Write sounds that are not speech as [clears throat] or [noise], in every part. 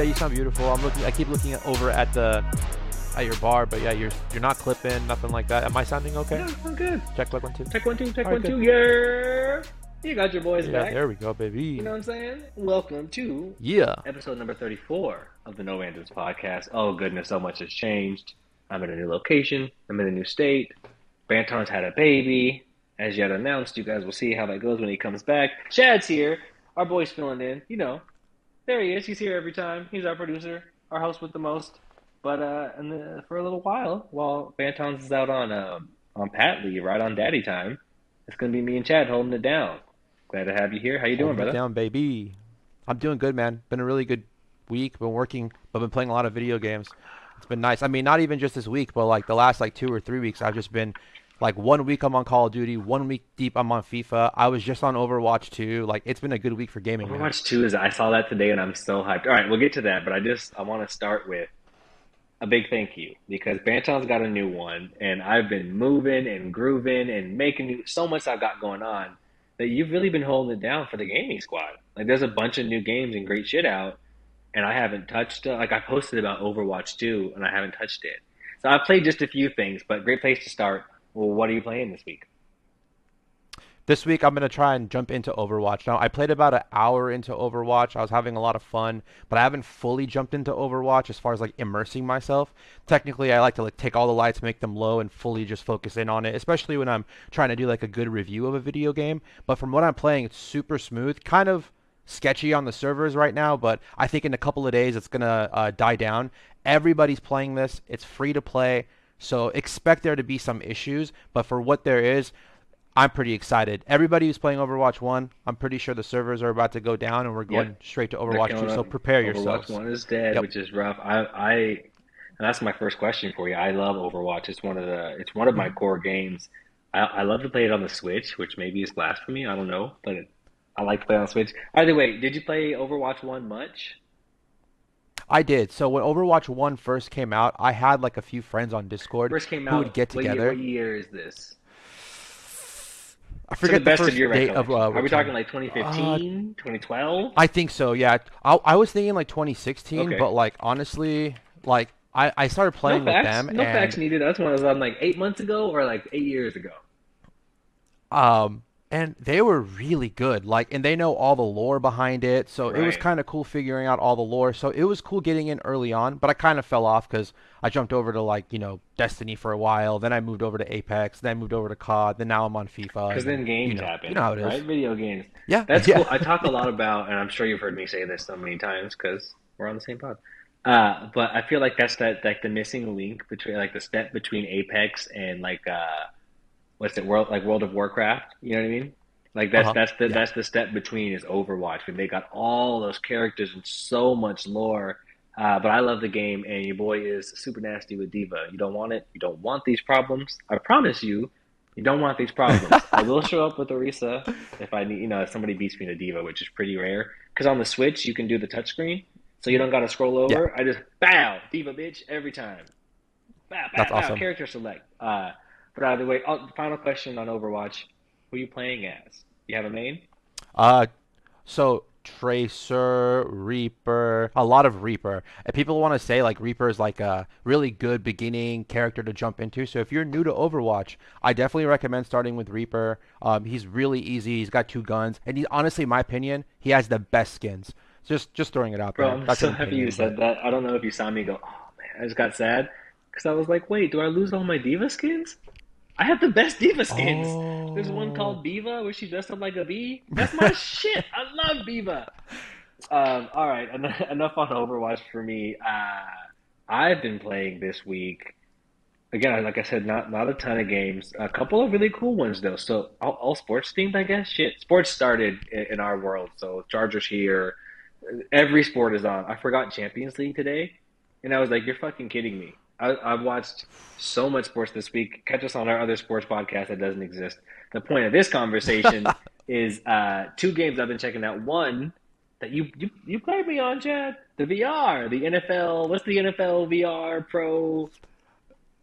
Yeah, you sound beautiful. I'm looking. I keep looking over at the at your bar, but yeah, you're you're not clipping, nothing like that. Am I sounding okay? Yeah, I'm good. Check one two. Check one two. Check All right, one good. two. Yeah. You got your boys Yeah, back. there we go, baby. You know what I'm saying? Welcome to yeah. episode number 34 of the No Answers podcast. Oh goodness, so much has changed. I'm in a new location. I'm in a new state. Banton's had a baby. As yet announced, you guys will see how that goes when he comes back. Chad's here. Our boy's filling in. You know, there he is. He's here every time. He's our producer, our host with the most. But uh, and the, for a little while, while Banton's is out on um on Pat leave, right on Daddy time, it's gonna be me and Chad holding it down. Glad to have you here. How you doing, brother? Down, baby. I'm doing good, man. Been a really good week. Been working, but been playing a lot of video games. It's been nice. I mean, not even just this week, but like the last like two or three weeks, I've just been like one week I'm on Call of Duty, one week deep I'm on FIFA. I was just on Overwatch 2. Like it's been a good week for gaming. Overwatch 2 is I saw that today and I'm so hyped. All right, we'll get to that, but I just I want to start with a big thank you because Banton's got a new one and I've been moving and grooving and making new, so much I've got going on that you've really been holding it down for the gaming squad. Like there's a bunch of new games and great shit out and I haven't touched uh, like I posted about Overwatch 2 and I haven't touched it. So I've played just a few things, but great place to start. Well, what are you playing this week? This week I'm gonna try and jump into Overwatch. Now I played about an hour into Overwatch. I was having a lot of fun, but I haven't fully jumped into Overwatch as far as like immersing myself. Technically, I like to like take all the lights, make them low, and fully just focus in on it, especially when I'm trying to do like a good review of a video game. But from what I'm playing, it's super smooth. Kind of sketchy on the servers right now, but I think in a couple of days it's gonna uh, die down. Everybody's playing this. It's free to play, so expect there to be some issues. But for what there is, I'm pretty excited. Everybody who's playing Overwatch 1, I'm pretty sure the servers are about to go down and we're going Yep. straight to Overwatch 2, so prepare Overwatch yourselves. One is dead, Yep. which is rough. I, I, and that's my first question for you. I love Overwatch. It's one of the, it's one of my mm-hmm. core games. I, I love to play it on the Switch, which maybe is blasphemy. I don't know, but it, I like to play on Switch. Either way, did you play Overwatch One much? I did. So when Overwatch 1 first came out, I had like a few friends on Discord First came who out. would get what year, together. what year is this? I To the forget the best first of your date of uh, Are we talking like 2015, 2012? I think so, yeah. I, I was thinking like 2016, Okay. but like honestly, like I, I started No playing with facts. them No and facts needed. That's when I was on like eight months ago or like eight years ago. um and they were really good like and they know all the lore behind it so it was kind of cool figuring out all the lore so it was cool getting in early on but i kind of fell off because i jumped over to like you know destiny for a while then i moved over to apex then i moved over to cod then now i'm on fifa Because then games you know, happen, you know how it is right? Video games. yeah That's yeah cool. I talk a lot about, and I'm sure you've heard me say this so many times because we're on the same pod. Uh, but I feel like that's that like the missing link between like the step between Apex and like uh, what's it World like World of Warcraft. You know what I mean? Like that's Uh-huh. that's the Yeah. that's the step between is Overwatch, and they got all those characters and so much lore. Uh, but I love the game, and your boy is super nasty with D.Va. You don't want it. You don't want these problems. I promise you, you don't want these problems. [laughs] I will show up with Orisa if I need, you know, if somebody beats me to D.Va, which is pretty rare. Because on the Switch, you can do the touchscreen, so you don't got to scroll over. I just bow D.Va bitch every time. Bow, bow, That's bow, awesome. Character select. Uh, but either way, oh, final question on Overwatch: Who are you playing as? You have a main? Uh, so Tracer, Reaper, a lot of Reaper. And people want to say like Reaper is like a really good beginning character to jump into. So if you're new to Overwatch, I definitely recommend starting with Reaper. Um, he's really easy. He's got two guns, and he honestly, in my opinion, he has the best skins. Just just throwing it out Bro, there. I'm That's so happy opinion, you said that. I don't know if you saw me go, oh man, I just got sad. Because I was like, wait, do I lose all my D.Va skins? I have the best D.Va skins. There's one called D.Va where she dressed up like a bee. That's my [laughs] shit. I love D.Va. Um, all right, en- enough on Overwatch for me. Uh, I've been playing this week. Again, like I said, not not a ton of games. A couple of really cool ones though. So all, all sports themed, I guess. Shit, sports started in, in our world. So Chargers here. Every sport is on. I forgot Champions League today, and I was like, "You're fucking kidding me." I, I've watched so much sports this week. Catch us on our other sports podcast that doesn't exist. The point of this conversation [laughs] is uh, two games I've been checking out. One that you you you played me on, Chad. The VR, the NFL. What's the NFL VR Pro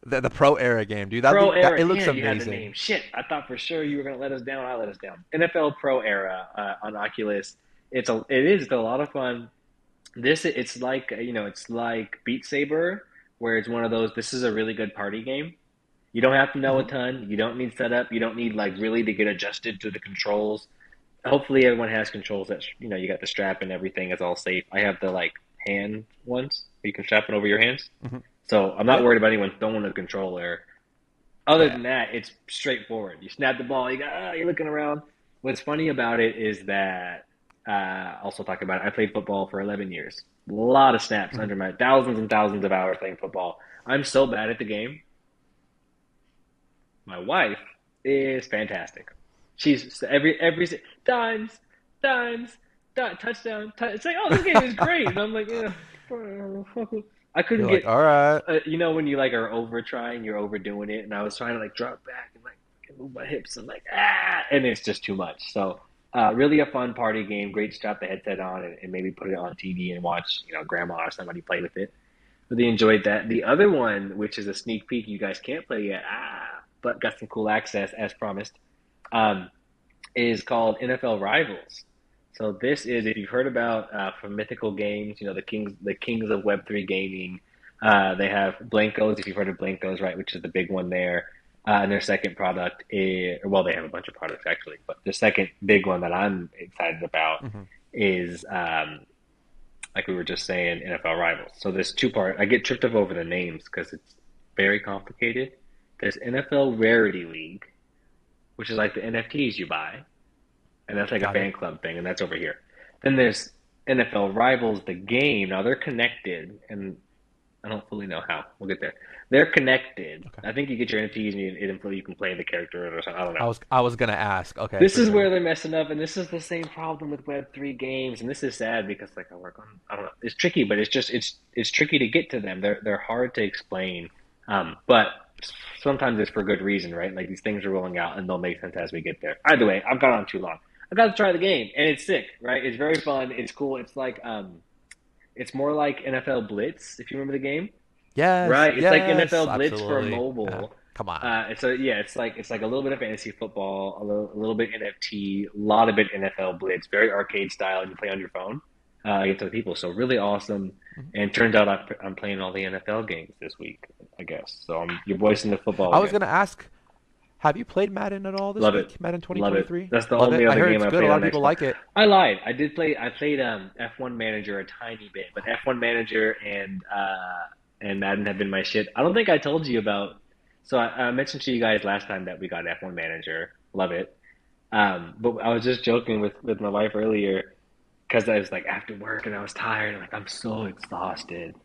The, the Pro Era game, dude. That, Pro look, that- Era? it looks yeah, you had the amazing. Shit, I thought for sure you were gonna let us down. I let us down. NFL Pro Era uh, on Oculus. It's a it is it's a lot of fun. This it's like you know it's like Beat Saber, where it's one of those. This is a really good party game. You don't have to know a hmm ton. You don't need setup. You don't need like really to get adjusted to the controls. Hopefully, everyone has controls that you know you got the strap and everything is all safe. I have the like hand ones where you can strap it over your hands, hmm so I'm not worried about anyone throwing a controller. Other Yeah. than that, it's straightforward. You snap the ball. You got ah, you're looking around. What's funny about it is that uh, also talk about it. I played football for 11 years. A lot of snaps hmm under my thousands and thousands of hours playing football. I'm so bad at the game My wife is fantastic. She's every every dimes, dimes, di touchdown. tou- it's like, oh, this game is [laughs] great, and I'm like, yeah. I couldn't You're like, get. all right. Uh, you know when you like are over trying, you're overdoing it, and I was trying to like drop back and like move my hips and like ah, and it's just too much. So. Uh, really a fun party game. Great to strap the headset on and, and maybe put it on TV and watch, you know, grandma or somebody play with it. Really enjoyed that. The other one, which is a sneak peek, you guys can't play yet, ah, but got some cool access as promised, um, is called NFL Rivals. So this is, if you've heard about uh, from Mythical Games, you know the kings, the kings of Web three gaming. Uh, they have Blankos, if you've heard of Blankos, right, which is the big one there. Uh, and their second product is, well, they have a bunch of products actually, but the second big one that I'm excited about hmm is um, like we were just saying, NFL Rivals. So there's two part. I get tripped up over the names because it's very complicated. There's NFL Rarity League, which is like the NFTs you buy, and that's like a Got it. fan club thing, and that's over here. Then there's NFL Rivals, the game. Now they're connected, and I don't fully know how. We'll get there. They're connected. Okay. I think you get your NFTs and you, it, you can play the character or something. I don't know. I was I was gonna ask. Okay, This is where they're messing up, and this is the same problem with Web3 games, and this is sad because like I work on, I don't know, it's tricky, but it's just it's it's tricky to get to them. They're they're hard to explain, um, but sometimes it's for good reason, right? Like these things are rolling out, and they'll make sense as we get there. Either way, I've gone on too long. I got to try the game, and it's sick, right? It's very fun. It's cool. It's like um, it's more like NFL Blitz, if you remember the game, Yes, right? It's like yes, NFL Blitz for absolutely. Yeah. mobile. Come on. Uh, so yeah, it's like it's like a little bit of fantasy football, a little, a little bit NFT, a lot of it NFL Blitz, very arcade style, and you play on your phone uh, against other people. So really awesome. Mhm. And turns out I- I'm playing all the NFL games this week, I guess. So I'm you're voicing the football I was gonna ask, have you played Madden at all this Love it. Madden 2023? That's the Love it. only I other heard game it's I good. A lot of people like it. I lied. I did play. I played um, F1 Manager a tiny bit, but F1 Manager and uh, and Madden have been my shit. I don't think I told you about. So I, I mentioned to you guys last time that we got F1 Manager. Love it. Um, but I was just joking with with my wife earlier because I was like after work and I was tired. Like I'm so exhausted.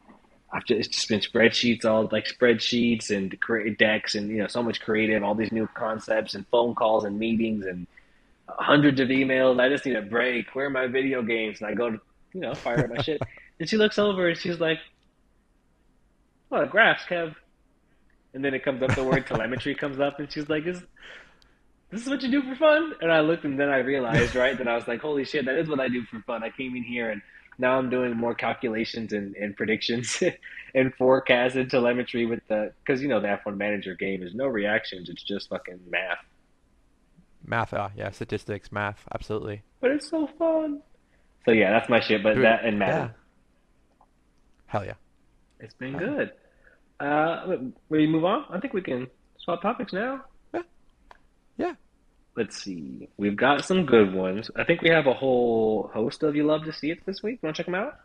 I've just, it's just been spreadsheets, all like spreadsheets and create decks, and you know so much creative, all these new concepts and phone calls and meetings and hundreds of emails. I just need a break. Where are my video games? And I go to, you know, fire up my shit. [laughs] And she looks over and she's like, "What graphs, Kev?" And then it comes up the word telemetry comes up, and she's like, "Is this is what you do for fun?" And I looked, and then I realized, right, that I was like, "Holy shit, that is what I do for fun." I came in here and now I'm doing more calculations and, and predictions [laughs] and forecasts and telemetry with the because you know the F1 Manager game is no reactions; it's just fucking math. Math, uh, yeah, statistics, math, absolutely. But it's so fun. So yeah, that's my shit. But Dude, that and yeah, hell yeah. it's been good. Uh, we move on. I think we can swap topics now. yeah, yeah. Let's see. We've got some good ones. I think we have a whole host of you love to see it this week. Want to check them out?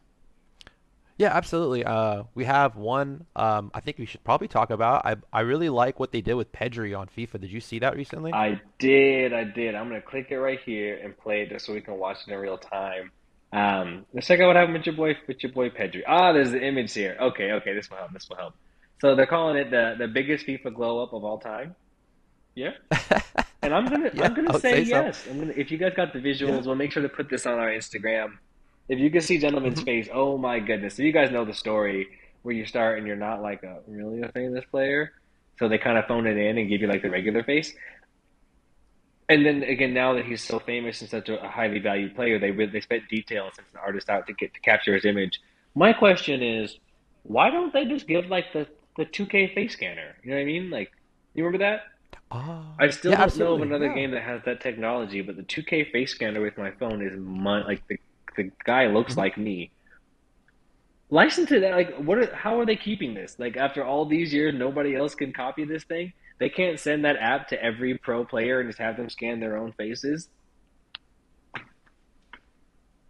Yeah, absolutely. Uh, we have one. Um, I think we should probably talk about. I I really like what they did with Pedri on FIFA. Did you see that recently? I did. I did. I'm gonna click it right here and play it just so we can watch it in real time. Um, let's check out what happened with your boy with your boy Pedri. Ah, there's the image here. Okay, okay, this will help. This will help. So they're calling it the the biggest FIFA glow up of all time. Yeah. [laughs] And I'm gonna Yeah, I'm gonna say say so. yes. I'm gonna if you guys got the Yeah. visuals, we'll make sure to put this on our Instagram. If you can see Gentleman's hmm face, oh my goodness. So you guys know the story where you start and you're not like a really a famous player. So they kind of phone it in and give you like the regular face. And then again, now that he's so famous and such a highly valued player, they they spent detail and sent an artist out to get to capture his image. My question is, why don't they just give like the the 2K face scanner? You know what I mean? Like, you remember that? Ah, I still yeah, don't know of another Yeah. game that has that technology, but the 2K face scanner with my phone is mon like the the guy looks hmm like me. license it. Like, what? Are, how are they keeping this? Like, after all these years, nobody else can copy this thing. They can't send that app to every pro player and just have them scan their own faces.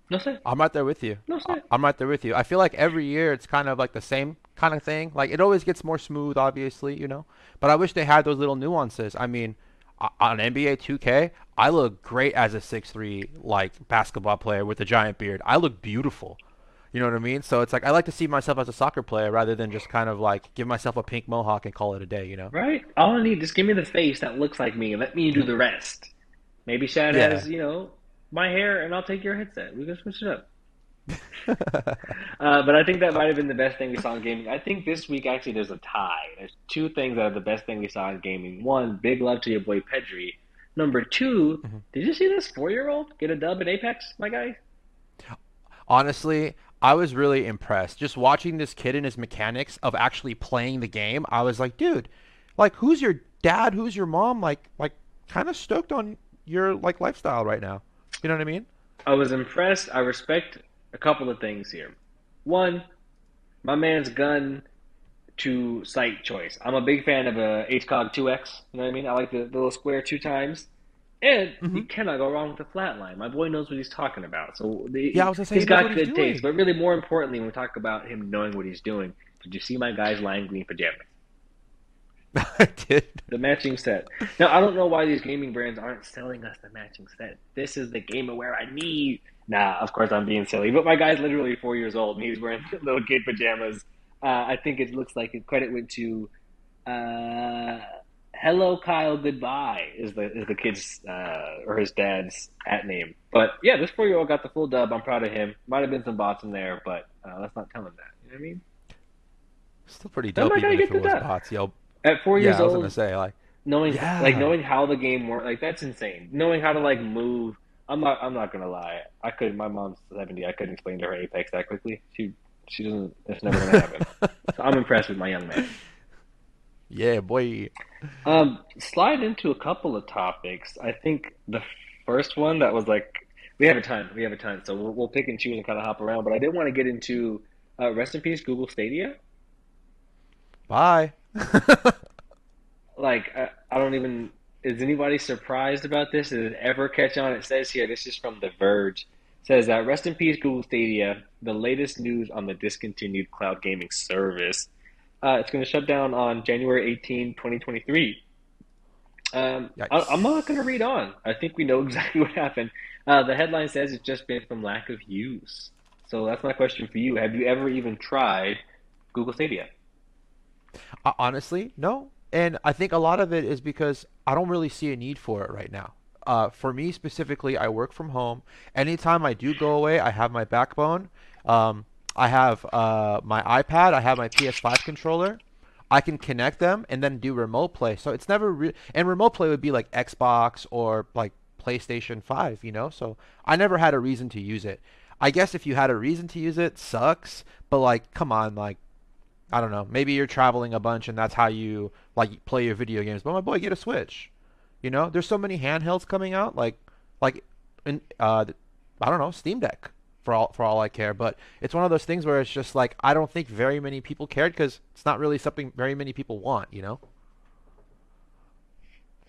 No sir. I'm right there with you. No sir. I'm right there with you. I feel like every year it's kind of like the same kind of thing. Like it always gets more smooth, obviously, you know. But I wish they had those little nuances. I mean, on NBA 2K, I look great as a six-three like basketball player with a giant beard. I look beautiful. You know what I mean? So it's like I like to see myself as a soccer player rather than just kind of like give myself a pink mohawk and call it a day, you know? Right? All I need, just give me the face that looks like me and let me do the rest. Maybe Chad Yeah. has, you know, my hair and I'll take your headset. We can switch it up. [laughs] Uh, but I think that might have been the best thing we saw in gaming. I think this week actually there's a tie. There's two things that are the best thing we saw in gaming. One, big love to your boy Pedri. Number two, Mhm. did you see this four year old get a dub in Apex, my guy? Honestly, I was really impressed. Just watching this kid and his mechanics of actually playing the game, I was like, dude, like who's your dad? Who's your mom? Like like kind of stoked on your like lifestyle right now. You know what I mean? I was impressed. I respect a couple of things here. One, my man's gun to sight choice. I'm a big fan of a HCOG 2X. You know what I mean? I like the, the little square two times. And you hmm cannot go wrong with the flat line. My boy knows what he's talking about. So Yeah, I was gonna say he's he knows what got he's good taste. But really, more importantly, when we talk about him knowing what he's doing, did you see my guy's lime green pajamas? [laughs] I did. The matching set. Now, I don't know why these gaming brands aren't selling us the matching set. This is the game aware I need. Nah, of course I'm being silly, but my guy's literally four years old and he's wearing [laughs] little kid pajamas. Uh, I think it looks like it. Credit went to uh, "Hello Kyle, goodbye" is the is the kid's uh, or his dad's at name. But yeah, this four year old got the full dub. I'm proud of him. Might have been some bots in there, but uh, let's not tell him that. You know what I mean? Still pretty dope, even if get it the was dub. bots. Yo, At four years yeah, I was gonna say like, knowing like knowing how the game works like that's insane. Knowing how to like move i'm not i'm not gonna lie. I could my mom's 70 i couldn't explain to her apex that quickly. She she doesn't it's never gonna happen. [laughs] So i'm impressed with my young man. Yeah, boy. um slide into a couple of topics. I think the first one that was like we have a ton we have a ton so we'll, we'll pick and choose and kind of hop around but i did want to get into uh, rest in peace google stadia. Bye. [laughs] like I, I don't even is anybody surprised about this? Did it ever catch on? It says here, this is from The Verge. It says that rest in peace, Google Stadia, the latest news on the discontinued cloud gaming service. Uh, it's going to shut down on January 18, 2023. Um, I, I'm not going to read on. I think we know [laughs] exactly what happened. Uh, the headline says it's just been from lack of use. So that's my question for you. Have you ever even tried Google Stadia? Uh, honestly, no. And I think a lot of it is because I don't really see a need for it right now. Uh, for me specifically, I work from home. Anytime I do go away, I have my backbone. Um, I have uh, my iPad. I have my PS5 controller. I can connect them and then do remote play. So it's never re and remote play would be like Xbox or like PlayStation 5, you know? So I never had a reason to use it. I guess if you had a reason to use it, sucks. But like, come on, like I don't know. Maybe you're traveling a bunch and that's how you like play your video games. But my boy, get a Switch. You know, there's so many handhelds coming out, like like in uh I don't know, Steam Deck for all for all I care. But it's one of those things where it's just like I don't think very many people cared because it's not really something very many people want, you know?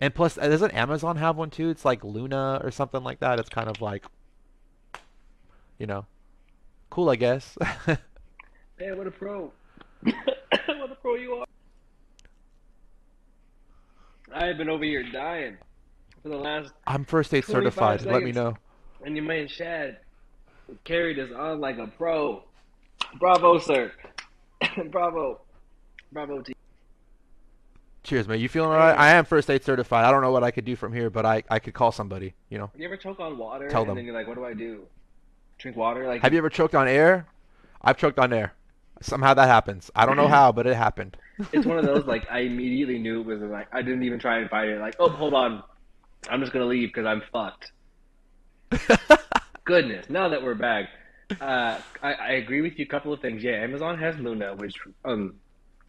And plus, uh, doesn't Amazon have one too? It's like Luna or something like that. It's kind of like, you know, cool, I guess. [laughs] Man, what a pro. What a pro you are. I have been over here dying for the last I'm first aid 25 certified. Let me know. and your man Chad carried us on like a pro. Bravo, sir. [laughs] Bravo. Bravo to you. Cheers, man. You feeling all right? I am first aid certified. I don't know what I could do from here, but I I could call somebody, you know, you ever choke on water tell them. and then you're like, what do I do? Drink water? Like, Have you ever choked on air? I've choked on air. Somehow that happens. I don't know how, but it happened. [laughs] it's one of those, like, I immediately knew it was like, I didn't even try and fight it. Like, oh, hold on. I'm just going to leave because I'm fucked. [laughs] Goodness. Now that we're back, uh, I, I agree with you. A couple of things. Yeah, Amazon has Luna, which, um,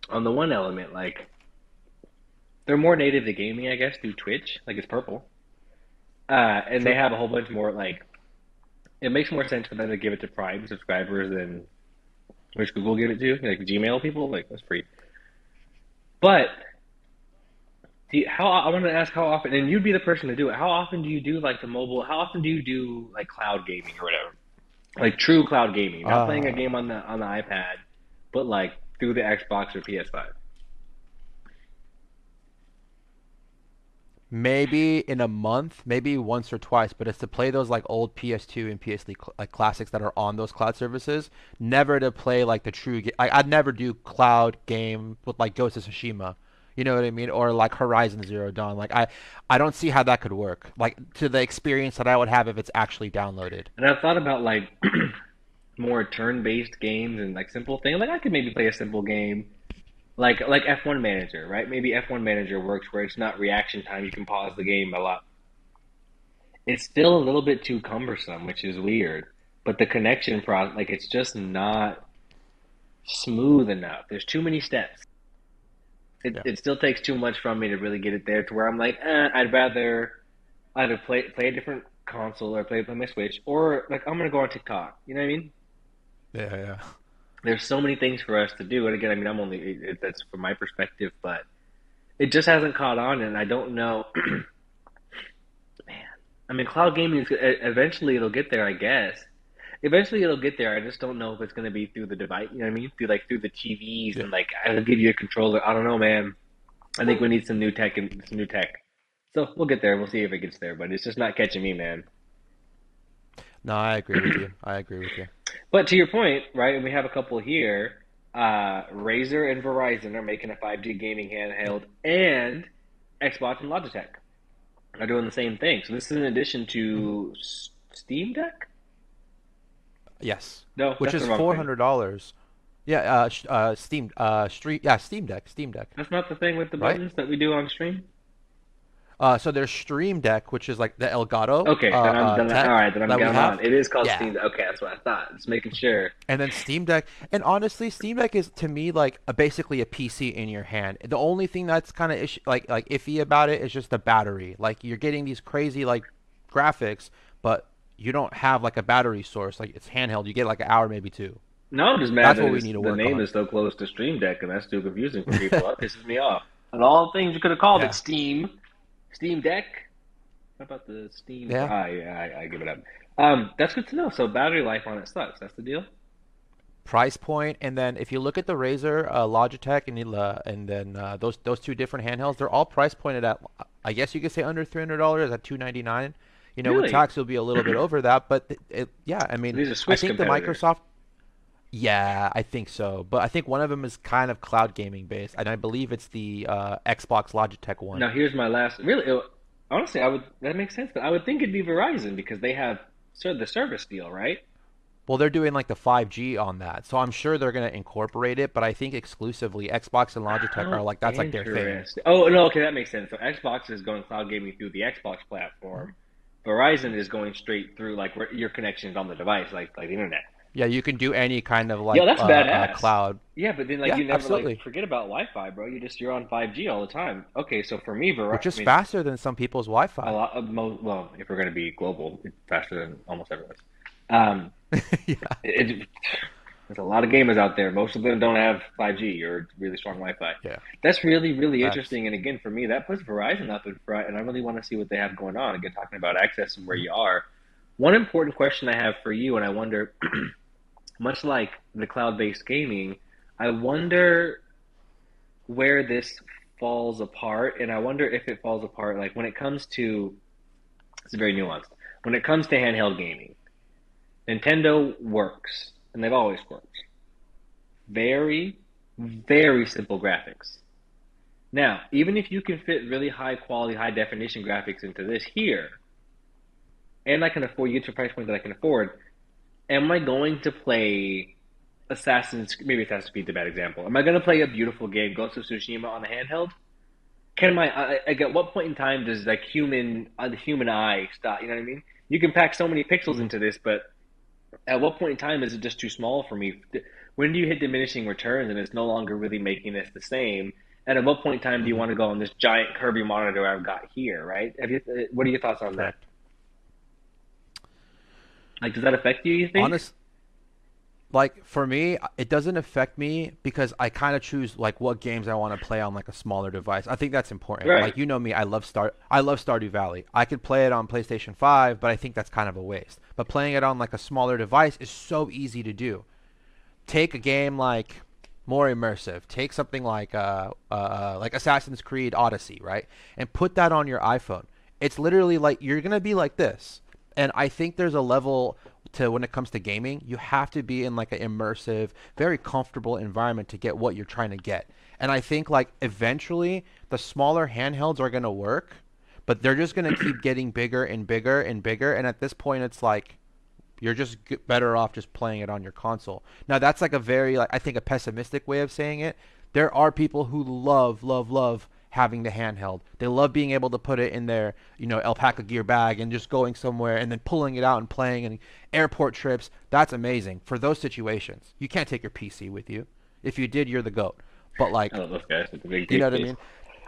on the one element, like, they're more native to gaming, I guess, through Twitch. Like, it's purple. Uh, and they have a whole bunch more, like, it makes more sense for them to give it to Prime subscribers than which Google give it to, like Gmail people, like that's free. But you, how I want to ask how often, and you'd be the person to do it. How often do you do like the mobile? How often do you do like cloud gaming or whatever? Like true cloud gaming, not playing a Uh, game on the on the iPad, but like through the Xbox or PS5. Maybe in a month, maybe once or twice, but it's to play those like old PS2 and PS3 cl like classics that are on those cloud services. Never to play like the true. Ga- I, I'd never do cloud game with like Ghost of Tsushima. You know what I mean? Or like Horizon Zero Dawn. Like I, I don't see how that could work. Like to the experience that I would have if it's actually downloaded. And I've thought about like [clears throat] more turn-based games and like simple things. Like I could maybe play a simple game like like F1 Manager, right? Maybe F1 Manager works where it's not reaction time. You can pause the game a lot. It's still a little bit too cumbersome, which is weird. But the connection process, like it's just not smooth enough. There's too many steps. It Yeah. it still takes too much from me to really get it there to where I'm like, eh, I'd rather either play play a different console or play play my Switch or like I'm gonna go on TikTok. You know what I mean? Yeah, yeah. There's so many things for us to do, and again, I mean, I'm only it, it- that's from my perspective, but it just hasn't caught on, and I don't know, [clears throat] man. I mean, cloud gaming is eventually it'll get there, I guess. Eventually it'll get there. I just don't know if it's gonna be through the device. You know what I mean? Through like through the TVs Yeah. and like I'll give you a controller. I don't know, man. I think we need some new tech and some new tech. So we'll get there. We'll see if it gets there, but it's just not catching me, man. No, I agree with you. I agree with you. But to your point, right, and we have a couple here. Uh, Razer and Verizon are making a 5G gaming handheld, and Xbox and Logitech are doing the same thing. So this is in addition to S- Steam Deck? Yes, No, which is four hundred dollars. Yeah, uh, uh, Steam, uh, Street, yeah, Steam Deck, Steam Deck, That's not the thing with the right? buttons that we do on stream. Uh, so there's Stream Deck, which is like the Elgato uh, Okay, then I'm uh, then all tech right. Then I'm that we getting have. on. It is called Yeah, Steam Deck. Okay, that's what I thought. Just making sure. and then Steam Deck, and honestly, Steam Deck is to me like a, basically a PC in your hand. The only thing that's kind of ish- like like iffy about it is just the battery. Like you're getting these crazy like graphics, but you don't have like a battery source. Like it's handheld. You get like an hour, maybe two. No, I'm just mad That's that what we need to the work name on. is so close to Stream Deck, and that's too confusing for [laughs] people. That pisses me off. And all things you could have called it Steam, Steam Deck. How about the Steam? yeah. Ah, yeah, I, I give it up. Um, that's good to know. So battery life on it sucks. That's the deal. price point, and then if you look at the Razer, uh, Logitech, and uh, and then uh, those those two different handhelds, they're all price pointed at, I guess you could say under three hundred dollars at two ninety nine. You know, with tax, it'll be a little bit over that, but it, it, yeah, I mean, I think the. Microsoft, yeah, I think so, but I think one of them is kind of cloud gaming based, and I believe it's the uh, Xbox Logitech one. Now here's my last. Really, it- honestly, I would that makes sense, but I would think it'd be Verizon because they have sort of the service deal, right? Well, they're doing like the 5G on that, so I'm sure they're gonna incorporate it, but I think exclusively Xbox and Logitech are like that's like their thing. Oh no, okay, that makes sense. So Xbox is going cloud gaming through the Xbox platform. Verizon is going straight through like where your connections on the device, like like the internet. Yeah, you can do any kind of like that's uh, uh, cloud. Yeah, but then like Yeah, you never like forget about Wi-Fi, bro. You just you're on 5G all the time. Okay, so for me, Verizon, Which is I mean, faster than some people's Wi-Fi. A lot of mo well, if we're going to be global, it's faster than almost everyone's. Um, [laughs] Yeah. it, it, there's a lot of gamers out there. Most of them don't have 5G or really strong Wi-Fi. Yeah. That's really, really Facts. interesting. And again, for me, that puts Verizon up in front, and I really want to see what they have going on. Again, talking about access and where you are. One important question I have for you, and I wonder, [clears throat] much like the cloud-based gaming, I wonder where this falls apart, and I wonder if it falls apart like when it comes to. It's very nuanced. When it comes to handheld gaming, Nintendo works, and they've always worked. Very, very simple graphics. Now, even if you can fit really high quality, high definition graphics into this here, and I can afford you to price point that I can afford, am I going to play Assassin's maybe Assassin's Creed a bad example. Am I going to play a beautiful game, Ghost of Tsushima on the handheld? Can my I, at what point in time does like human uh, the human eye stop? You know what I mean? You can pack so many pixels into this, but at what point in time is it just too small for me? When do you hit diminishing returns and it's no longer really making this the same? And at what point in time do you Mhm. want to go on this giant Kirby monitor I've got here, right? Have you, uh, what are your thoughts on that? Like, does that affect you? You think? Honest, like for me, it doesn't affect me because I kind of choose like what games I want to play on like a smaller device. I think that's important. Right. Like you know me, I love Star I love Stardew Valley. I could play it on PlayStation 5, but I think that's kind of a waste. But playing it on like a smaller device is so easy to do. Take a game like more immersive. Take something like uh, uh uh, like Assassin's Creed Odyssey, right? And put that on your iPhone. It's literally like you're going to be like this. And I think there's a level to when it comes to gaming, you have to be in like an immersive, very comfortable environment to get what you're trying to get. And I think like eventually the smaller handhelds are going to work, but they're just going to keep [clears throat] getting bigger and bigger and bigger and at this point it's like you're just g- better off just playing it on your console. Now that's like a very like I think a pessimistic way of saying it. There are people who love love love having the handheld. They love being able to put it in their, you know, alpaca gear bag and just going somewhere and then pulling it out and playing and airport trips. That's amazing for those situations. You can't take your PC with you. If you did, you're the goat. But like, I love those guys with the big you know what I mean?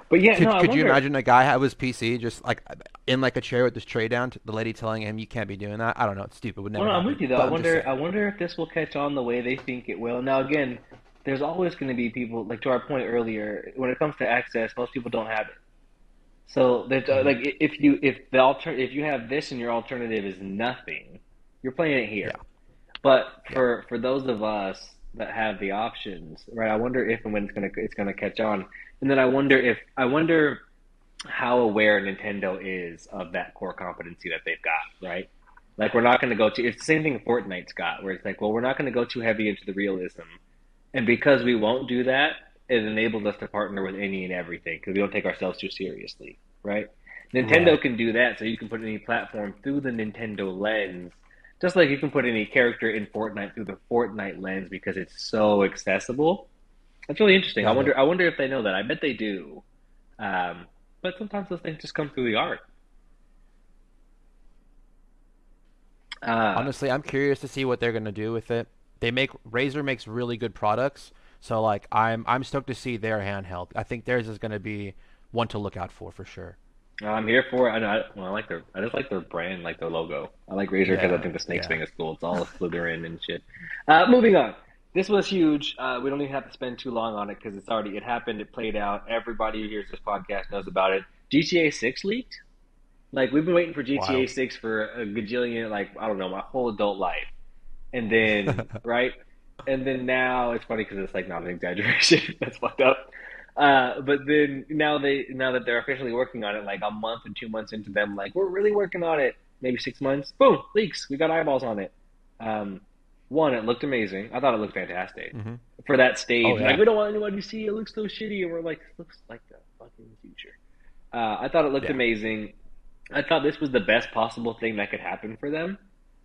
But yeah, Could, no, could you imagine a guy have his PC just like in like a chair with this tray down, to the lady telling him you can't be doing that? I don't know. It's stupid. Would never. Well, no, I'm with you though. I wonder. I wonder if this will catch on the way they think it will. Now, again, there's always going to be people like to our point earlier. When it comes to access, most people don't have it. So, there's, Mhm. like, if you if the alter if you have this and your alternative is nothing, you're playing it here. Yeah. But Yeah. for for those of us that have the options, right? I wonder if and when it's gonna it's gonna catch on. And then I wonder if I wonder how aware Nintendo is of that core competency that they've got, right? Like we're not going to go to it's the same thing Fortnite's got, where it's like, well, we're not going to go too heavy into the realism, and because we won't do that, it enables us to partner with any and everything because we don't take ourselves too seriously, right? Nintendo Right. can do that, so you can put any platform through the Nintendo lens, just like you can put any character in Fortnite through the Fortnite lens because it's so accessible. That's really interesting. I it. wonder. I wonder if they know that. I bet they do. Um, but sometimes those things just come through the art. Uh, Honestly, I'm curious to see what they're gonna do with it. They make Razer makes really good products, so like I'm I'm stoked to see their handheld. I think theirs is gonna be one to look out for for sure. I'm here for it. I know. I, well, I like their. I just like their brand, like their logo. I like Razer because I think the snake yeah. thing is cool. It's all Slytherin and shit. Uh, moving on. This was huge. Uh, we don't even have to spend too long on it because it's already it happened. It played out. Everybody who hears this podcast knows about it. GTA Six leaked. Like we've been waiting for GTA Wow. Six for a gajillion, like I don't know, my whole adult life, and then [laughs] right, and then now it's funny because it's like not an exaggeration. [laughs] That's fucked up. Uh, but then now they now that they're officially working on it, like a month and two months into them, like we're really working on it. Maybe six months. Boom, leaks. We got eyeballs on it. Um, one, it looked amazing. I thought it looked fantastic hmm for that stage. Oh, yeah. Like we don't want anyone to see it looks so shitty, and we're like, this looks like the fucking future. Uh, I thought it looked Yeah. amazing. I thought this was the best possible thing that could happen for them.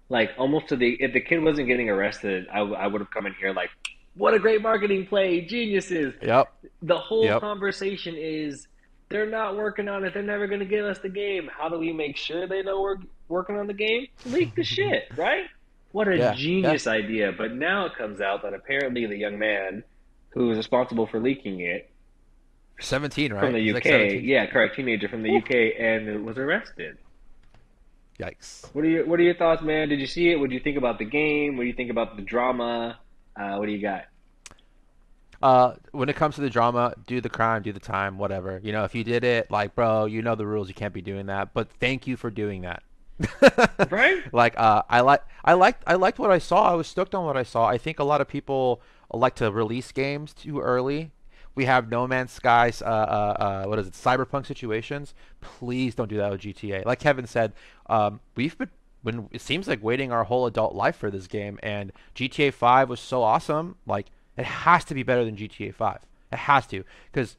Like almost to the if the kid wasn't getting arrested, I would have come in here like, what a great marketing play, geniuses. Yep. The whole Yep. conversation is they're not working on it. They're never going to give us the game. How do we make sure they know we're working on the game? Leak the [laughs] shit, right? What a Yeah, genius idea. But now it comes out that apparently the young man who was responsible for leaking it 17, right? from the He's UK, like yeah, correct, teenager from the Woo. UK, and was arrested. Yikes. What are your What are your thoughts, man? Did you see it? What do you think about the game? What do you think about the drama? Uh, what do you got? Uh, when it comes to the drama, do the crime, do the time, whatever. You know, if you did it, like, bro, you know the rules. You can't be doing that. But thank you for doing that. [laughs] Right? Like, uh, I like, I liked, I liked what I saw. I was stoked on what I saw. I think a lot of people like to release games too early. We have No Man's Skies, uh, uh, uh, what is it, Cyberpunk situations. Please don't do that with GTA. Like Kevin said, um, we've been, it seems like waiting our whole adult life for this game, and GTA 5 was so awesome. Like, it has to be better than GTA 5. It has to, because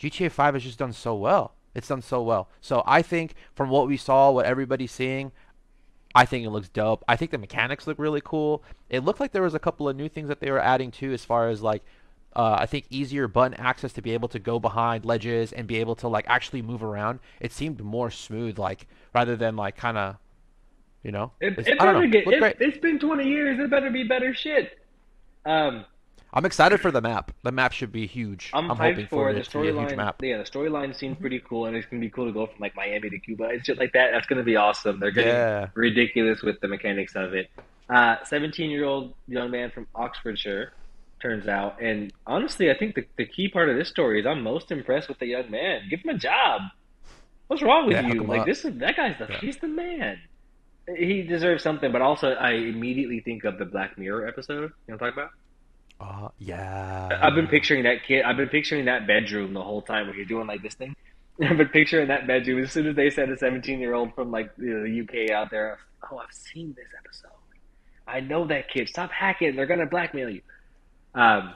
GTA 5 has just done so well. It's done so well. So I think from what we saw, what everybody's seeing, I think it looks dope. I think the mechanics look really cool. It looked like there was a couple of new things that they were adding too, as far as like, uh, I think easier button access to be able to go behind ledges and be able to like actually move around. It seemed more smooth, like rather than like kind of, you know. It, It's- it better know. get. It, it's been twenty years. It better be better shit. Um, I'm excited for the map. The map should be huge. I'm, I'm hyped hoping for for the it to be a huge storyline. Yeah, the storyline seems pretty cool, and it's gonna be cool to go from like Miami to Cuba and shit like that. That's gonna be awesome. They're getting Yeah. ridiculous with the mechanics of it. Uh, 17 year old young man from Oxfordshire, turns out. And honestly, I think the, the key part of this story is I'm most impressed with the young man. Give him a job. What's wrong with Yeah, you? Like up. this is that guy's the Yeah. he's the man. He deserves something, but also I immediately think of the Black Mirror episode. You know what I'm talking about? Uh, yeah, I've been picturing that kid. I've been picturing that bedroom the whole time where you're doing like this thing. [laughs] I've been picturing that bedroom as soon as they said a 17 year old from like the UK out there. Oh, I've seen this episode. I know that kid. Stop hacking. They're gonna blackmail you. Um,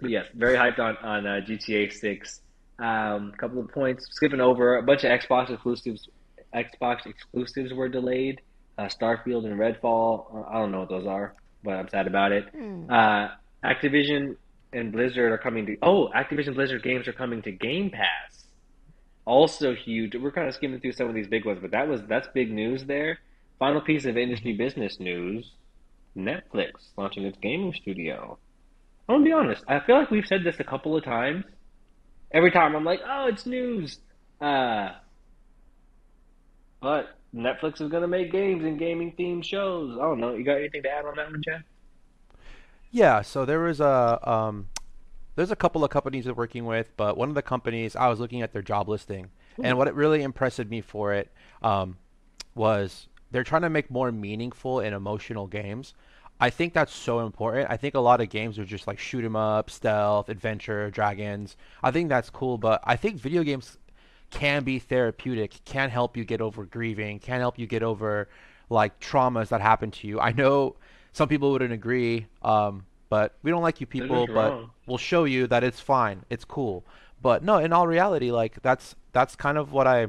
but yes, very hyped on on uh, GTA 6. Um, a couple of points. Skipping over a bunch of Xbox exclusives. Xbox exclusives were delayed. Uh, Starfield and Redfall. I don't know what those are, but I'm sad about it. Uh, Activision and Blizzard are coming to. Oh, Activision Blizzard games are coming to Game Pass. Also huge. We're kind of skimming through some of these big ones, but that was that's big news there. Final piece of industry business news: Netflix launching its gaming studio. I'm gonna be honest. I feel like we've said this a couple of times. Every time I'm like, "Oh, it's news," uh, but Netflix is gonna make games and gaming themed shows. I don't know. You got anything to add on that one, Chad? Yeah, so there was a um, there's a couple of companies they're working with, but one of the companies I was looking at their job listing, and what it really impressed me for it um, was they're trying to make more meaningful and emotional games. I think that's so important. I think a lot of games are just like shoot 'em up, stealth, adventure, dragons. I think that's cool, but I think video games can be therapeutic, can help you get over grieving, can help you get over like traumas that happen to you. I know some people wouldn't agree, um, but we don't like you people, but wrong. we'll show you that it's fine, it's cool. But no, in all reality, like that's that's kind of what I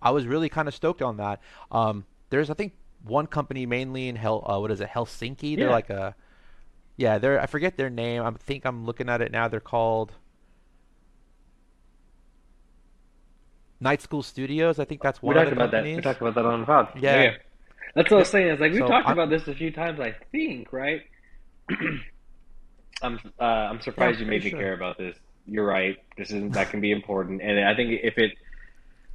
I was really kind of stoked on that. Um, there's I think one company mainly in Hel uh, what is it Helsinki? They're Yeah. like a yeah, they're I forget their name. I think I'm looking at it now. They're called Night School Studios. I think that's We one of talked the about that. We talked about that on the pod. Yeah, Yeah. yeah. That's what I was saying. It's like we So talked I about this a few times. I think, right? [clears throat] I'm uh, I'm yeah, surprised you pretty made me sure. care about this. You're right. This is that can be important, and I think if it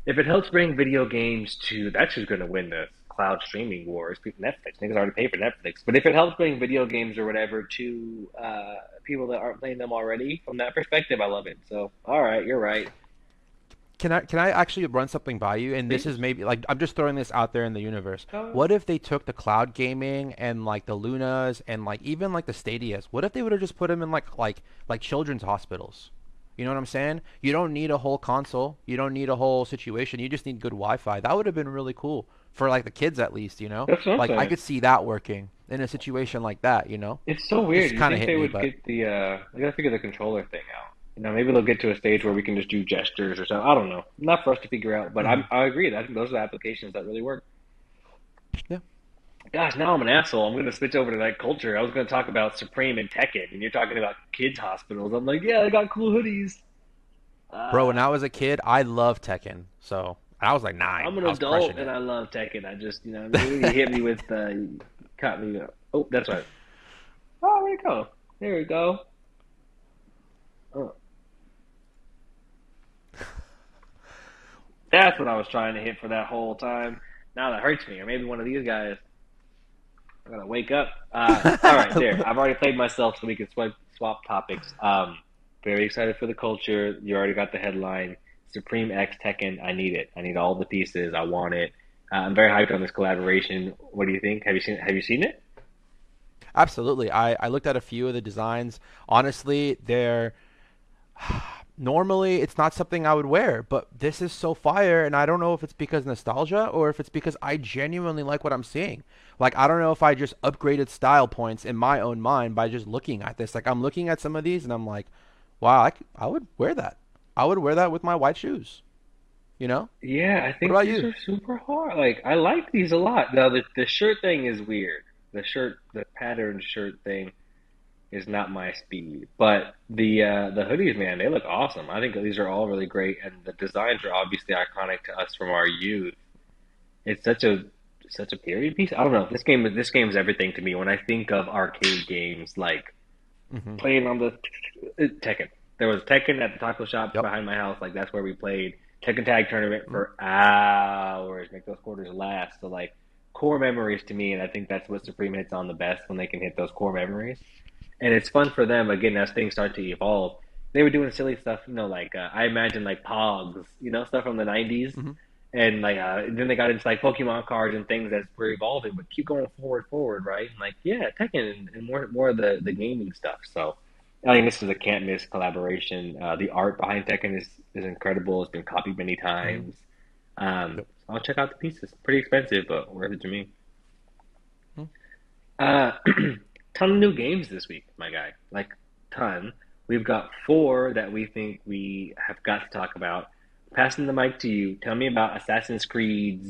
if it helps bring video games to that's who's going to win the cloud streaming wars. People, Netflix niggas already pay for Netflix, but if it helps bring video games or whatever to uh, people that aren't playing them already, from that perspective, I love it. So, all right, you're right. Can I can I actually run something by you? And this is maybe like I'm just throwing this out there in the universe. What if they took the cloud gaming and like the Lunas and like even like the Stadias? What if they would have just put them in like like like children's hospitals? You know what I'm saying? You don't need a whole console. You don't need a whole situation. You just need good Wi-Fi. That would have been really cool for like the kids at least, you know? That's what Like I could see that working in a situation like that, you know? It's so weird. Just You think they me, would but get the uh they gotta figure the controller thing out. You know, maybe they'll get to a stage where we can just do gestures or something. I don't know. Not for us to figure out, but hmm I'm, I agree. I think those are the applications that really work. Yeah. Gosh, now I'm an asshole. I'm going to switch over to that culture. I was going to talk about Supreme and Tekken, and you're talking about kids' hospitals. I'm like, yeah, they got cool hoodies. Bro, when Uh, I was a kid, I loved Tekken. So I was like nine. I'm an adult and it. I love Tekken. I just, you know, you hit me with, uh, you [laughs] caught me. Oh, that's right. Oh, where'd it go? There we go. Oh, [laughs] that's what I was trying to hit for that whole time. Now that hurts me. Or maybe one of these guys. I gotta wake up. Uh, [laughs] all right, there. I've already played myself, so we can swap swap topics. Um, very excited for the culture. You already got the headline. Supreme X Tekken. I need it. I need all the pieces. I want it. Uh, I'm very hyped on this collaboration. What do you think? Have you seen? Have you seen it? Absolutely. I, I looked at a few of the designs. Honestly, they're [sighs] normally it's not something I would wear, but this is so fire, and I don't know if it's because nostalgia or if it's because I genuinely like what I'm seeing. Like, I don't know if I just upgraded style points in my own mind by just looking at this. Like, I'm looking at some of these and I'm like, wow, I would wear that. I would wear that with my white shoes, you know? Yeah, I think these you? are super hard. Like, I like these a lot. Now, the the shirt thing is weird. The shirt, the patterned shirt thing is not my speed. But the uh, the hoodies, man, they look awesome. I think these are all really great, and the designs are obviously iconic to us from our youth. It's such a such a period piece. I don't know. This game this game is everything to me. When I think of arcade games, like hmm playing on the uh, Tekken. There was Tekken at the taco shop Yep. behind my house. Like that's where we played Tekken Tag Tournament for hours, make those quarters last. So like core memories to me, and I think that's what Supreme hits on the best when they can hit those core memories. And it's fun for them again as things start to evolve. They were doing silly stuff, you know, like uh, I imagine like Pogs, you know, stuff from the '90s, hmm and like uh, then they got into like Pokemon cards and things that were evolving, but keep going forward, forward, right? And like yeah, Tekken and, and more more of the the gaming stuff. So I think this is a can't miss collaboration. Uh, the art behind Tekken is is incredible. It's been copied many times. Um, Yep. I'll check out the pieces. Pretty expensive, but worth it to me. Hmm. Uh, [clears throat] ton of new games this week, my guy. Like ton. We've got four that we think we have got to talk about. Passing the mic to you. Tell me about Assassin's Creed.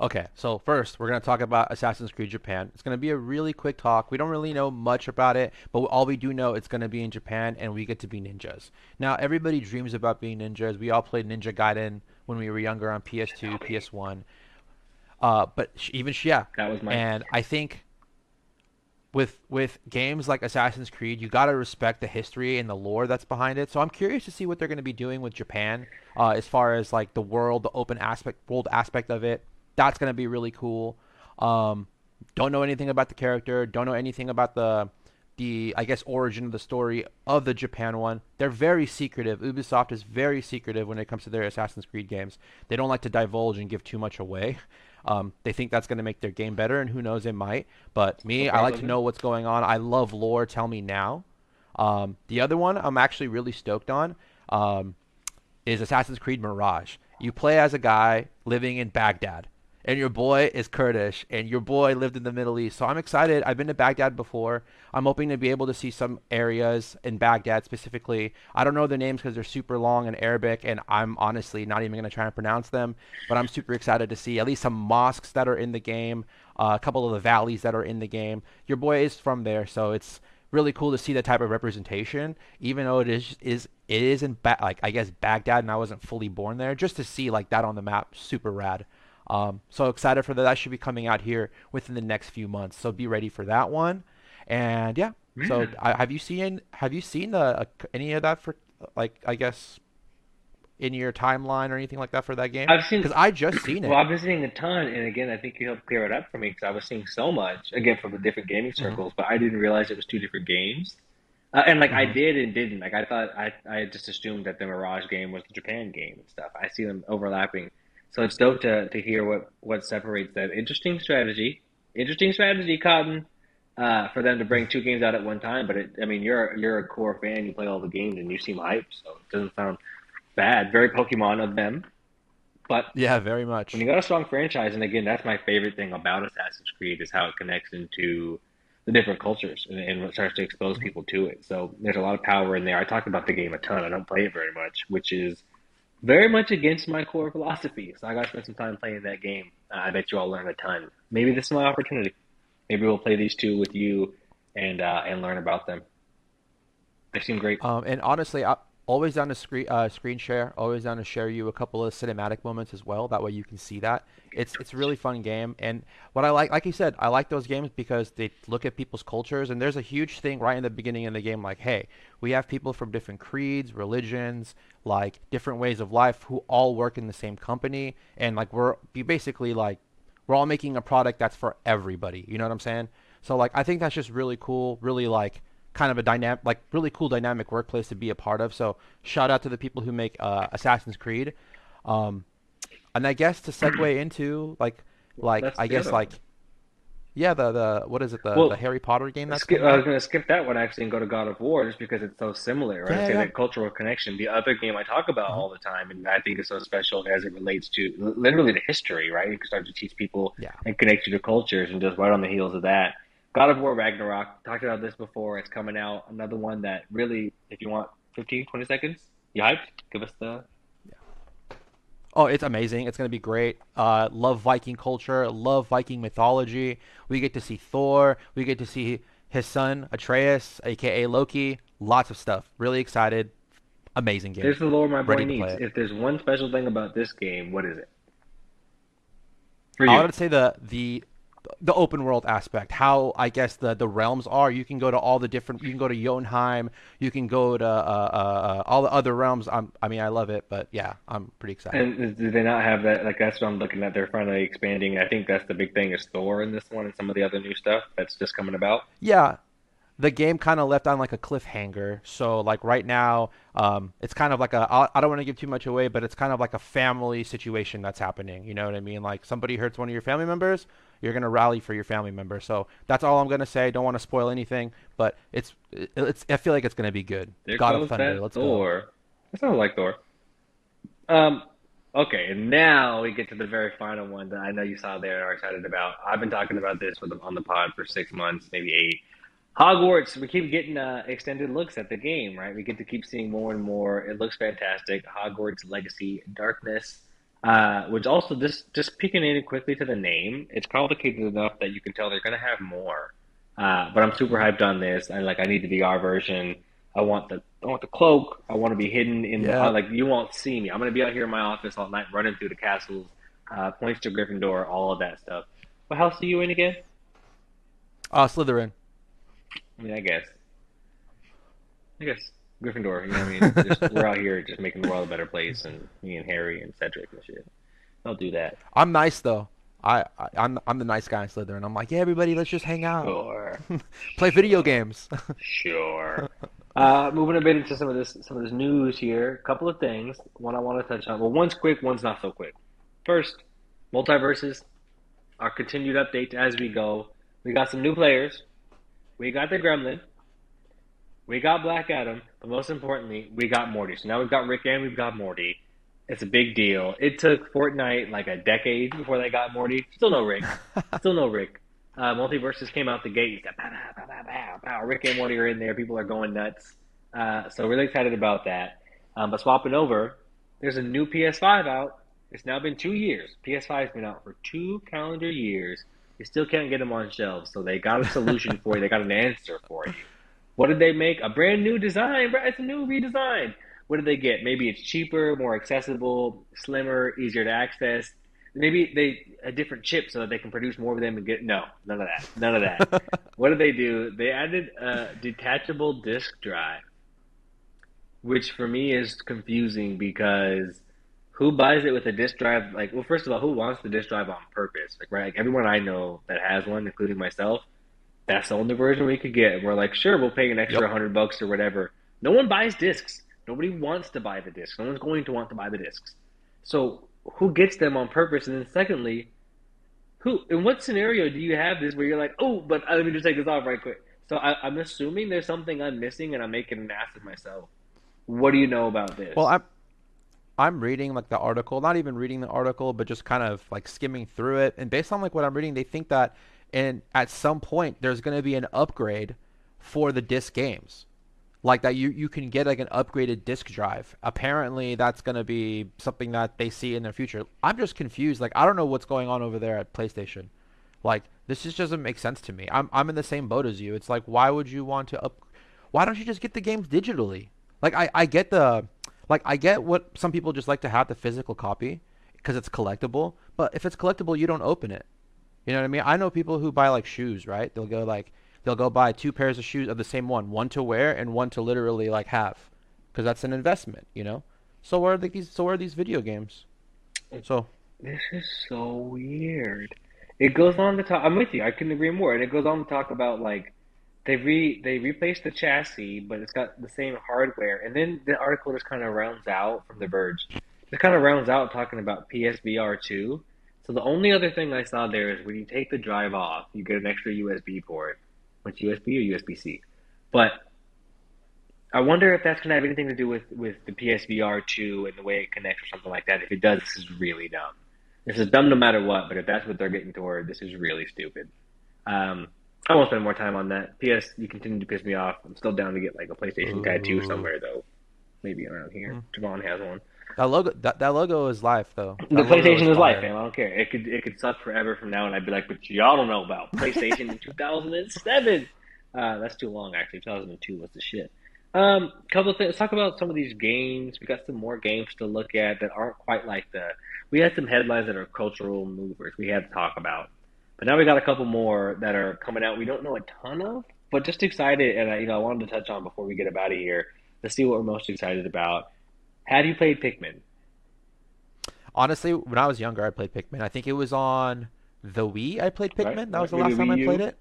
Okay, so first we're gonna talk about Assassin's Creed Japan. It's gonna be a really quick talk. We don't really know much about it, but all we do know it's gonna be in Japan, and we get to be ninjas. Now everybody dreams about being ninjas. We all played Ninja Gaiden when we were younger on PS2, PS1. Uh, but even yeah, That was my. and I think with with games like Assassin's Creed, you gotta respect the history and the lore that's behind it. So I'm curious to see what they're gonna be doing with Japan, uh, as far as like the world, the open aspect, world aspect of it. That's gonna be really cool. Um, don't know anything about the character. Don't know anything about the the I guess origin of the story of the Japan one. They're very secretive. Ubisoft is very secretive when it comes to their Assassin's Creed games. They don't like to divulge and give too much away. [laughs] Um, they think that's going to make their game better, and who knows, it might. But me, I like to know what's going on. I love lore. Tell me now. Um, the other one I'm actually really stoked on um, is Assassin's Creed Mirage. You play as a guy living in Baghdad, and your boy is Kurdish, and your boy lived in the Middle East. So I'm excited. I've been to Baghdad before. I'm hoping to be able to see some areas in Baghdad specifically. I don't know the names because they're super long in Arabic, and I'm honestly not even going to try and pronounce them. But I'm super excited to see at least some mosques that are in the game, uh, a couple of the valleys that are in the game. Your boy is from there, so it's really cool to see that type of representation, even though it is is it is in ba- like I guess Baghdad, and I wasn't fully born there. Just to see like that on the map, super rad. Um, so excited for that. That should be coming out here within the next few months. So be ready for that one. And yeah, so. I, have you seen have you seen the uh, any of that for like I guess in your timeline or anything like that for that game? I've seen Because I just seen it. Well. I've been seeing a ton, and again, I think you helped clear it up for me because I was seeing so much again from the different gaming hmm circles, but I didn't realize it was two different games. Uh, and like I hmm did and didn't. Like I thought, I I just assumed that the Mirage game was the Japan game and stuff. I see them overlapping, so it's dope to to hear what what separates them. Interesting strategy, interesting strategy, Cotton. Uh, for them to bring two games out at one time, but it, I mean, you're you're a core fan. You play all the games, and you seem hyped, so it doesn't sound bad. Very Pokemon of them, but Yeah, very much. when you got a strong franchise, and again, that's my favorite thing about Assassin's Creed is how it connects into the different cultures and, and what starts to expose people to it. So there's a lot of power in there. I talk about the game a ton. I don't play it very much, which is very much against my core philosophy. So I got to spend some time playing that game. Uh, I bet you all learn a ton. Maybe this is my opportunity. Maybe we'll play these two with you and uh, and learn about them. They seem great. Um, and honestly, I always down to screen uh, screen share. Always down to share you a couple of cinematic moments as well. That way you can see that. It's it's a really fun game. And what I like, like you said, I like those games because they look at people's cultures. And there's a huge thing right in the beginning of the game, like, hey, we have people from different creeds, religions, like different ways of life, who all work in the same company, and like we're we basically like we're all making a product that's for everybody. You know what I'm saying? So like I think that's just really cool, really like kind of a dynamic, like really cool dynamic workplace to be a part of. So shout out to the people who make uh, Assassin's Creed. Um, and I guess to segue [clears throat] into like like That's I guess like one. yeah the the what is it the the Harry Potter game that's Skip, I was going to skip that one actually and go to God of War just because it's so similar, right? Yeah, yeah. that cultural connection. The other game I talk about Uh-huh. all the time, and I think is so special as it relates to literally the history, right? You can start to teach people Yeah. and connect you to cultures, and just right on the heels of that, God of War Ragnarok. Talked about this before. It's coming out. Another one that really, if you want 15, 20 seconds, you hyped? Give us the. Yeah. Oh, it's amazing. It's gonna be great. Uh, love Viking culture. Love Viking mythology. We get to see Thor. We get to see his son Atreus, aka Loki. Lots of stuff. Really excited. Amazing game. There's the lore my boy to needs. If there's one special thing about this game, what is it I would say the the the open world aspect, how I guess the the realms are. You can go to all the different. You can go to Jotunheim. You can go to uh, uh, uh, all the other realms. I'm, I mean, I love it, but yeah, I'm pretty excited. And do they not have that? Like that's what I'm looking at. They're finally expanding. I think that's the big thing is Thor in this one and some of the other new stuff that's just coming about. Yeah, the game kind of left on like a cliffhanger. So like right now, um, it's kind of like a I don't want to give too much away, but it's kind of like a family situation that's happening. You know what I mean? Like somebody hurts one of your family members, you're gonna rally for your family member. So that's all I'm gonna say. Don't want to spoil anything, but it's it's I feel like it's gonna be good. There God of Thunder, let's go. That sounds like Thor. Um, okay, and now we get to the very final one that I know you saw there and are excited about. I've been talking about this with them on the pod for six months, maybe eight. Hogwarts, we keep getting uh, extended looks at the game, right? We get to keep seeing more and more. It looks fantastic. Hogwarts Legacy Darkness, uh, which also just just peeking in quickly to the name. It's complicated enough that you can tell they're going to have more. Uh, but I'm super hyped on this. and like. I need the VR version. I want the I want the cloak. I want to be hidden in the Yeah. uh, like you won't see me. I'm going to be out here in my office all night, running through the castles, uh, points to Gryffindor, all of that stuff. What house are you in again? Uh, Slytherin. I mean, I guess. I guess Gryffindor. You know what I mean? Just, we're out here just making the world a better place, and me and Harry and Cedric and shit. I'll do that. I'm nice though. I, I I'm I'm the nice guy in Slytherin. I'm like, yeah, everybody, let's just hang out, Sure, [laughs] play video games. [laughs] sure. Uh, moving a bit into some of this, some of this news here. A couple of things. One I want to touch on. Well, one's quick, one's not so quick. First, MultiVersus. Our continued updates as we go. We got some new players. We got the Gremlin. We got Black Adam, but most importantly, we got Morty. So now we've got Rick and we've got Morty. It's a big deal. It took Fortnite like a decade before they got Morty. Still no Rick. [laughs] Still no Rick. Uh, MultiVersus came out the gate. Got pow, pow, pow. Rick and Morty are in there. People are going nuts. Uh, so really excited about that. Um, but swapping over, there's a new PS5 out. It's now been two years. PS5 has been out for two calendar years. You still can't get them on shelves. So they got a solution [laughs] for you. They got an answer for you. What did they make? A brand new design, bro. It's a new redesign. What did they get? Maybe it's cheaper, more accessible, slimmer, easier to access. Maybe they a different chip so that they can produce more of them and get no, none of that, none of that. [laughs] what did they do? They added a detachable disk drive, which for me is confusing because who buys it with a disk drive? Like, well, first of all, who wants the disk drive on purpose? Like, right? Like everyone I know that has one, including myself, that's the only version we could get. And we're like, sure, we'll pay an extra Yep. hundred bucks or whatever. No one buys discs. Nobody wants to buy the discs. No one's going to want to buy the discs. So who gets them on purpose? And then secondly, who in what scenario do you have this where you're like, oh, but uh, let me just take this off right quick. So I, I'm assuming there's something I'm missing, and I'm making an ass of myself. What do you know about this? Well, I'm I'm reading like the article, not even reading the article, but just kind of like skimming through it. And based on like what I'm reading, they think that in at some point there's going to be an upgrade for the disc games. Like that you you can get like an upgraded disk drive. Apparently that's going to be something that they see in the future. I'm just confused. Like I don't know what's going on over there at PlayStation. Like this just doesn't make sense to me. I'm I'm in the same boat as you. It's like why would you want to up why don't you just get the games digitally? Like I I get the like I get what some people just like to have the physical copy because it's collectible, but if it's collectible, you don't open it. You know what I mean? I know people who buy like shoes, right? They'll go like they'll go buy two pairs of shoes of the same one, one to wear and one to literally like have, because that's an investment, you know. So are the, these so are these video games. So This is so weird. It goes on to talk. I'm with you. I couldn't agree more. And it goes on to talk about like they re they replaced the chassis, but it's got the same hardware. And then the article just kind of rounds out from The Verge. It kind of rounds out talking about PSVR 2. So the only other thing I saw there is when you take the drive off, you get an extra USB port. Which USB or USB C? But I wonder if that's going to have anything to do with with the PSVR 2 and the way it connects or something like that. If it does, this is really dumb. This is dumb no matter what, but if that's what they're getting toward, this is really stupid. Um, I won't spend more time on that. PS, you continue to piss me off. I'm still down to get like a PlayStation tattoo Ooh. somewhere though. Maybe around here. Javon has one. That logo that, that logo is life though. The That logo PlayStation is life, man. I don't care. It could it could suck forever from now, and I'd be like, but y'all don't know about PlayStation in 2007. Uh, that's too long, actually. 2002 was the shit. Um, couple of things. Let's talk about some of these games. We got some more games to look at that aren't quite like the. We had some headlines that are cultural movers. We had to talk about. But now we got a couple more that are coming out. We don't know a ton of, but just excited. And I, you know, I wanted to touch on before we get about out of here to see what we're most excited about. Have you played Pikmin? Honestly, when I was younger, I played Pikmin. I think it was on the Wii. I played Right, Pikmin. That was the last time I played it.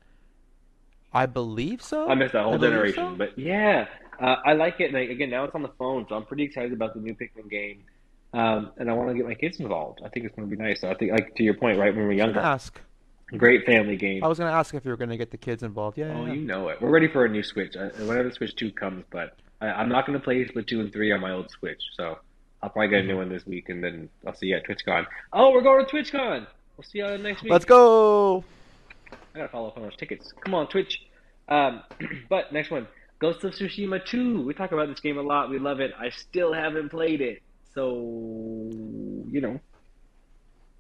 I believe so. I missed that whole generation, so. but yeah, uh, I like it. And like, again, now it's on the phone, so I'm pretty excited about the new Pikmin game. Um, and I want to get my kids involved. I think it's going to be nice. So I think, like to your point, right when we were I younger, ask. great family game. I was gonna ask if you were gonna get the kids involved. Yeah, Oh, yeah, you know it. We're ready for a new Switch. Uh, whenever the Switch 2 comes, but I, I'm not going to play Splatoon and 3 on my old Switch. So I'll probably get a new one this week, and then I'll see you at TwitchCon. Oh, we're going to TwitchCon. We'll see you next week. Let's go. I gotta follow up on those tickets. Come on, Twitch. Um, [clears throat] but next one, Ghost of Tsushima 2. We talk about this game a lot. We love it. I still haven't played it, so you know,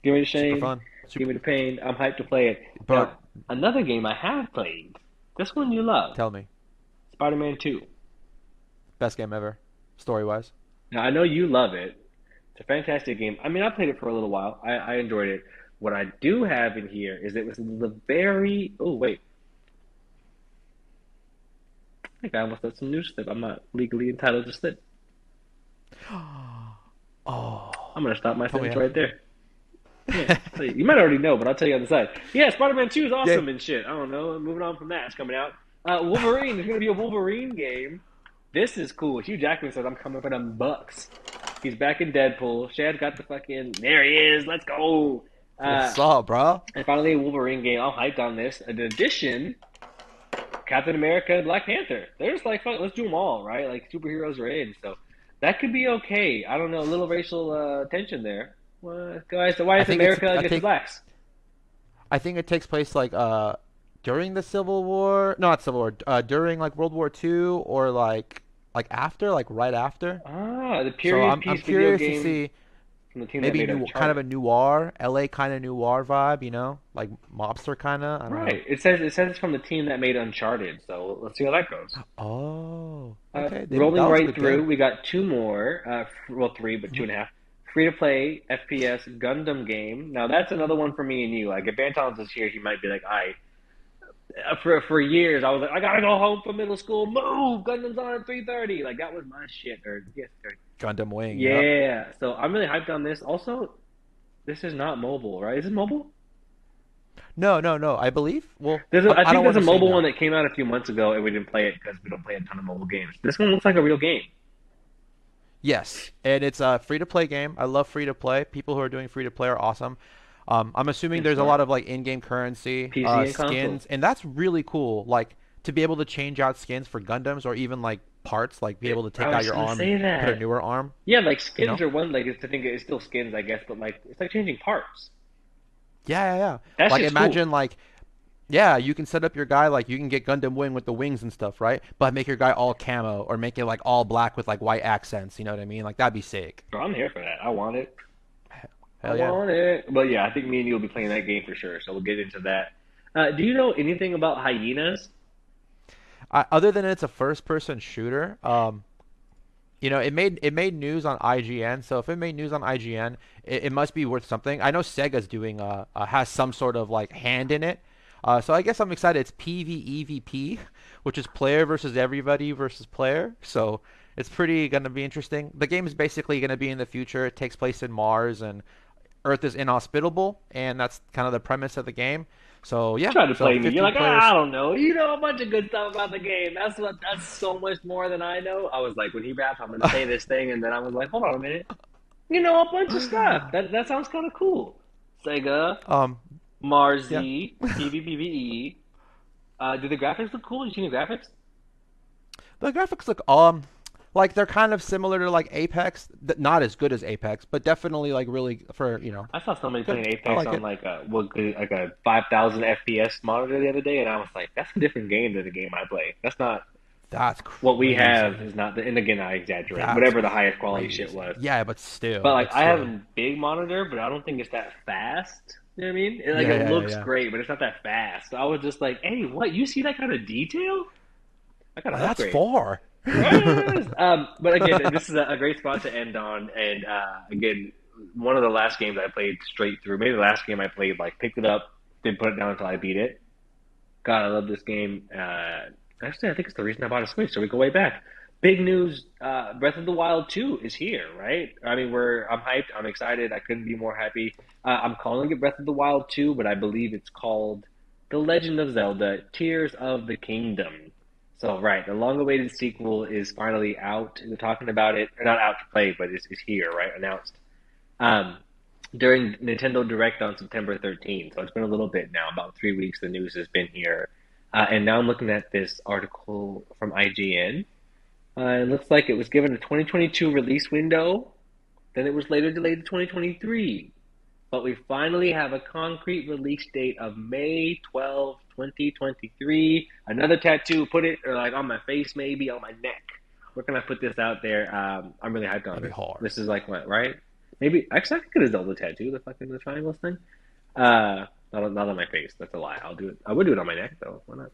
give me the Super shame, fun. give me the pain. I'm hyped to play it. Now, But another game I have played. This one you love, tell me, Spider-Man 2. Best game ever, story wise. Now I know you love it. It's a fantastic game. I mean, I played it for a little while. I, I enjoyed it. What I do have in here is it was the very. Oh wait, I think I almost let some news slip. I'm not legally entitled to slip. [gasps] Oh, I'm gonna stop my me sentence how. right there. [laughs] Yeah, so you might already know, but I'll tell you on the side. Yeah, Spider-Man 2 is Yeah. awesome and shit. I don't know. Moving on from that, it's coming out. Uh, Wolverine. There's gonna be a Wolverine game. This is cool. Hugh Jackman says I'm coming for them bucks. He's back in Deadpool. Chad got the fucking. There he is. Let's go. Uh, What's up, bro? and finally, Wolverine game. I'm hyped on this. In addition, Captain America and Black Panther. They're just like, fuck, let's do them all, right? Like superheroes are in, so that could be okay. I don't know, a little racial uh, tension there. What guys? Why is. America against think. blacks? I think it takes place like uh during the Civil War. No, not Civil War. Uh, during like World War Two or like like after, like right after. Ah, the period So I'm I'm piece video curious to see from the team maybe new kind of a noir, LA kind of noir vibe, you know, like mobster kind of. I don't know. Right. It says it says it's from the team that made Uncharted. So let's see how that goes. Oh, Uh, okay. They, rolling that was a right through, game. we got two more. Uh, well, three, but two and a half. Free to play FPS Gundam game. Now that's another one for me and you. Like if Banton's is here, he might be like, "I." Uh, Uh, for for years, I was like, "I gotta go home from middle school. Move, Gundam's on at three thirty. Like that was my shit. Or yes. Gundam Wing. Yep. yeah. So I'm really hyped on this. Also, this is not mobile, right? Is it mobile? No, no, no. I believe. Well, There's I, a, I I think there's a mobile one that came out a few months ago, and we didn't play it because we don't play a ton of mobile games. This one looks like a real game. Yes, and it's a free to play game. I love free to play. People who are doing free to play are awesome. Um, I'm assuming there's a lot of like in-game currency, uh, and skins, and that's really cool. Like to be able to change out skins for Gundams or even like parts, like be able to take out your arm and put a newer arm. Yeah, like You skins know? are one. Like it's, I think it's still skins, I guess, but like it's like changing parts. Yeah, yeah, yeah. That Like shit's cool. imagine like, yeah, you can set up your guy like you can get Gundam Wing with the wings and stuff, right? But make your guy all camo or make it like all black with like white accents. You know what I mean? Like that'd be sick. Bro, I'm here for that. I want it. I Hell yeah. want it. But yeah, I think me and you will be playing that game for sure. So we'll get into that. Uh, do you know anything about hyenas? I, other than it's a first-person shooter, um, you know, it made it made news on IGN. So if it made news on IGN, it, it must be worth something. I know Sega's doing uh, uh has some sort of like hand in it. Uh, so I guess I'm excited. It's PvEVP, [laughs] which is player versus everybody versus player. So it's pretty gonna be interesting. The game is basically gonna be in the future. It takes place in Mars and Earth is inhospitable, and that's kind of the premise of the game. So yeah, trying to so play me. You're like, players. ah, I don't know. You know a bunch of good stuff about the game. That's what. That's so much more than I know. I was like, when he raps, I'm gonna say [laughs] this thing, and then I was like, hold on a minute. You know a bunch of stuff. [sighs] That that sounds kind of cool. Sega, Um, Mars yeah. PvPvE. [laughs] Uh, do the graphics look cool? You seen the graphics? The graphics look um like they're kind of similar to like Apex, th- not as good as Apex, but definitely like really for you know I saw somebody good. playing Apex like on it. like a what, uh, like a 5,000 FPS monitor the other day, and I was like, that's a different game than the game I play. That's not That's what we have. Is not. The, and again, I exaggerate. That's Whatever the highest quality shit was. Yeah, but still, But like, I have a big monitor, but I don't think it's that fast. You know what I mean? It, like, Yeah, it yeah, looks yeah. great, but it's not that fast. So I was just like, hey, what? You see that kind of detail? I gotta Oh, that's far. [laughs] Um, but again, this is a, a great spot to end on. And uh, again, one of the last games I played straight through, maybe the last game I played, like picked it up, didn't put it down until I beat it. God, I love this game. Uh, actually, I think it's the reason I bought a Switch. So we go way back. Big news: uh, Breath of the Wild Two is here, right? I mean, we're I'm hyped. I'm excited. I couldn't be more happy. Uh, I'm calling it Breath of the Wild Two, but I believe it's called The Legend of Zelda: Tears of the Kingdom. So, right, the long-awaited sequel is finally out. They're talking about it, or not out to play, but it's, it's here, right? Announced um, during Nintendo Direct on September 13th. So it's been a little bit now, about three weeks. The news has been here, uh, and now I'm looking at this article from IGN. Uh, it looks like it was given a 2022 release window, then it was later delayed to 2023. But we finally have a concrete release date of May 12, 2023. Another tattoo, put it or like on my face, maybe on my neck. Where can I put this out there? Um, I'm really hyped on it. hard. This is like what, right? Maybe actually I could a Zelda tattoo, the fucking the triangles thing. Uh, not on, not on my face. That's a lie. I'll do it. I would do it on my neck though. Why not?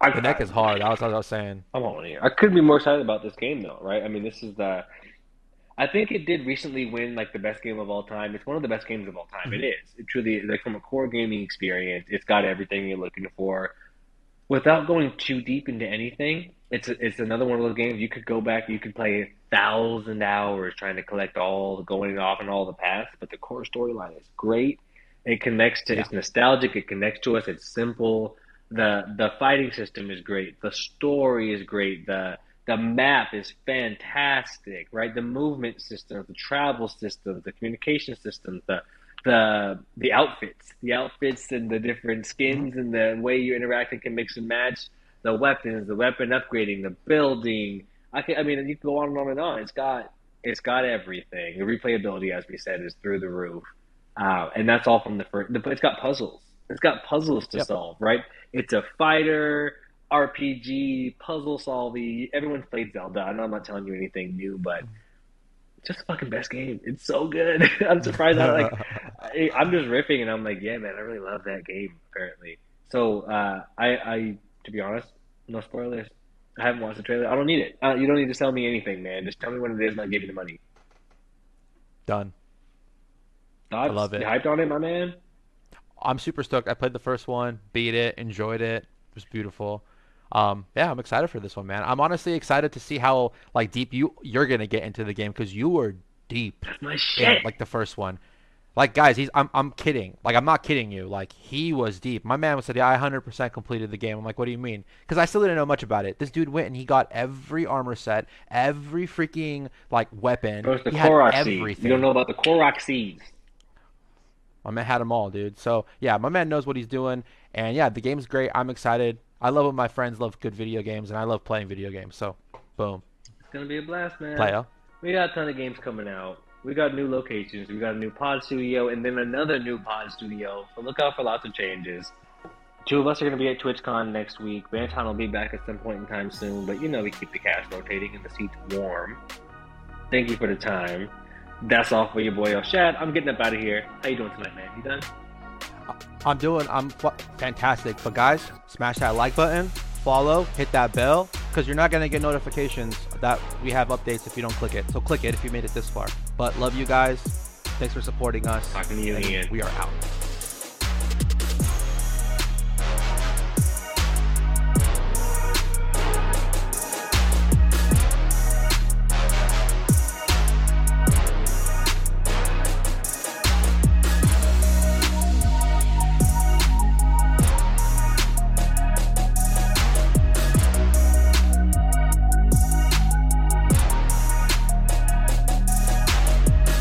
I, The neck is hard. That was what I was saying. I'm in here. I couldn't be more excited about this game though, right? I mean, this is the. I think it did recently win like the best game of all time. It's one of the best games of all time. It mm-hmm. is. It truly like from a core gaming experience. It's got everything you're looking for. Without going too deep into anything, it's a, it's another one of those games you could go back. You could play a thousand hours trying to collect all the going off and all the paths, but the core storyline is great. It connects to. It's nostalgic. It connects to us. It's simple. the The fighting system is great. The story is great. the The map is fantastic. Right. The movement system, the travel system, the communication system, the the the outfits, the outfits and the different skins and the way you interact and can mix and match. The weapons, the weapon upgrading, the building. I can, I mean, you can go on and on and on. It's got it's got everything. The replayability, as we said, is through the roof. Uh, and that's all from the first. It's got puzzles. It's got puzzles to Yep. solve, right? It's a fighter RPG puzzle solving. Everyone's played Zelda. I know I'm not telling you anything new, but just the fucking best game. It's so good. [laughs] I'm surprised. I like. I, I'm just riffing, and I'm like, yeah, man, I really love that game. Apparently, so uh, I, I, to be honest, no spoilers. I haven't watched the trailer. I don't need it. Uh, you don't need to sell me anything, man. Just tell me what it is, and I'll give you the money. Done. Thoughts? love it. You hyped on it, my man? I'm super stoked. I played the first one, beat it, enjoyed it. It was beautiful. Um, yeah, I'm excited for this one, man. I'm honestly excited to see how like deep you you're gonna get into the game because you were deep That's my in shit. like the first one. Like guys, he's I'm I'm kidding. Like I'm not kidding you. Like he was deep. My man was said, "Yeah, I 100% completed the game." I'm like, "What do you mean?" Because I still didn't know much about it. This dude went and he got every armor set, every freaking like weapon. The he had seeds. everything. You don't know about the Korok seeds. My man had them all, dude. So yeah, my man knows what he's doing, and yeah, the game's great. I'm excited. I love when my friends love good video games, and I love playing video games. So, boom, It's gonna be a blast, man. playa. We got a ton of games coming out. We got new locations. We got a new pod studio, and then another new pod studio. So look out for lots of changes. Two of us are going to be at TwitchCon next week. Banton will be back at some point in time soon, but you know we keep the cash rotating and the seats warm. Thank you for the time. That's all for your boy El Chad. I'm getting up out of here. How you doing tonight, man? You done? I'm doing. I'm fantastic. But guys, smash that like button, follow, hit that bell, because you're not gonna get notifications that we have updates if you don't click it. So click it if you made it this far. But love you guys. Thanks for supporting us. Talking to you again. We are out.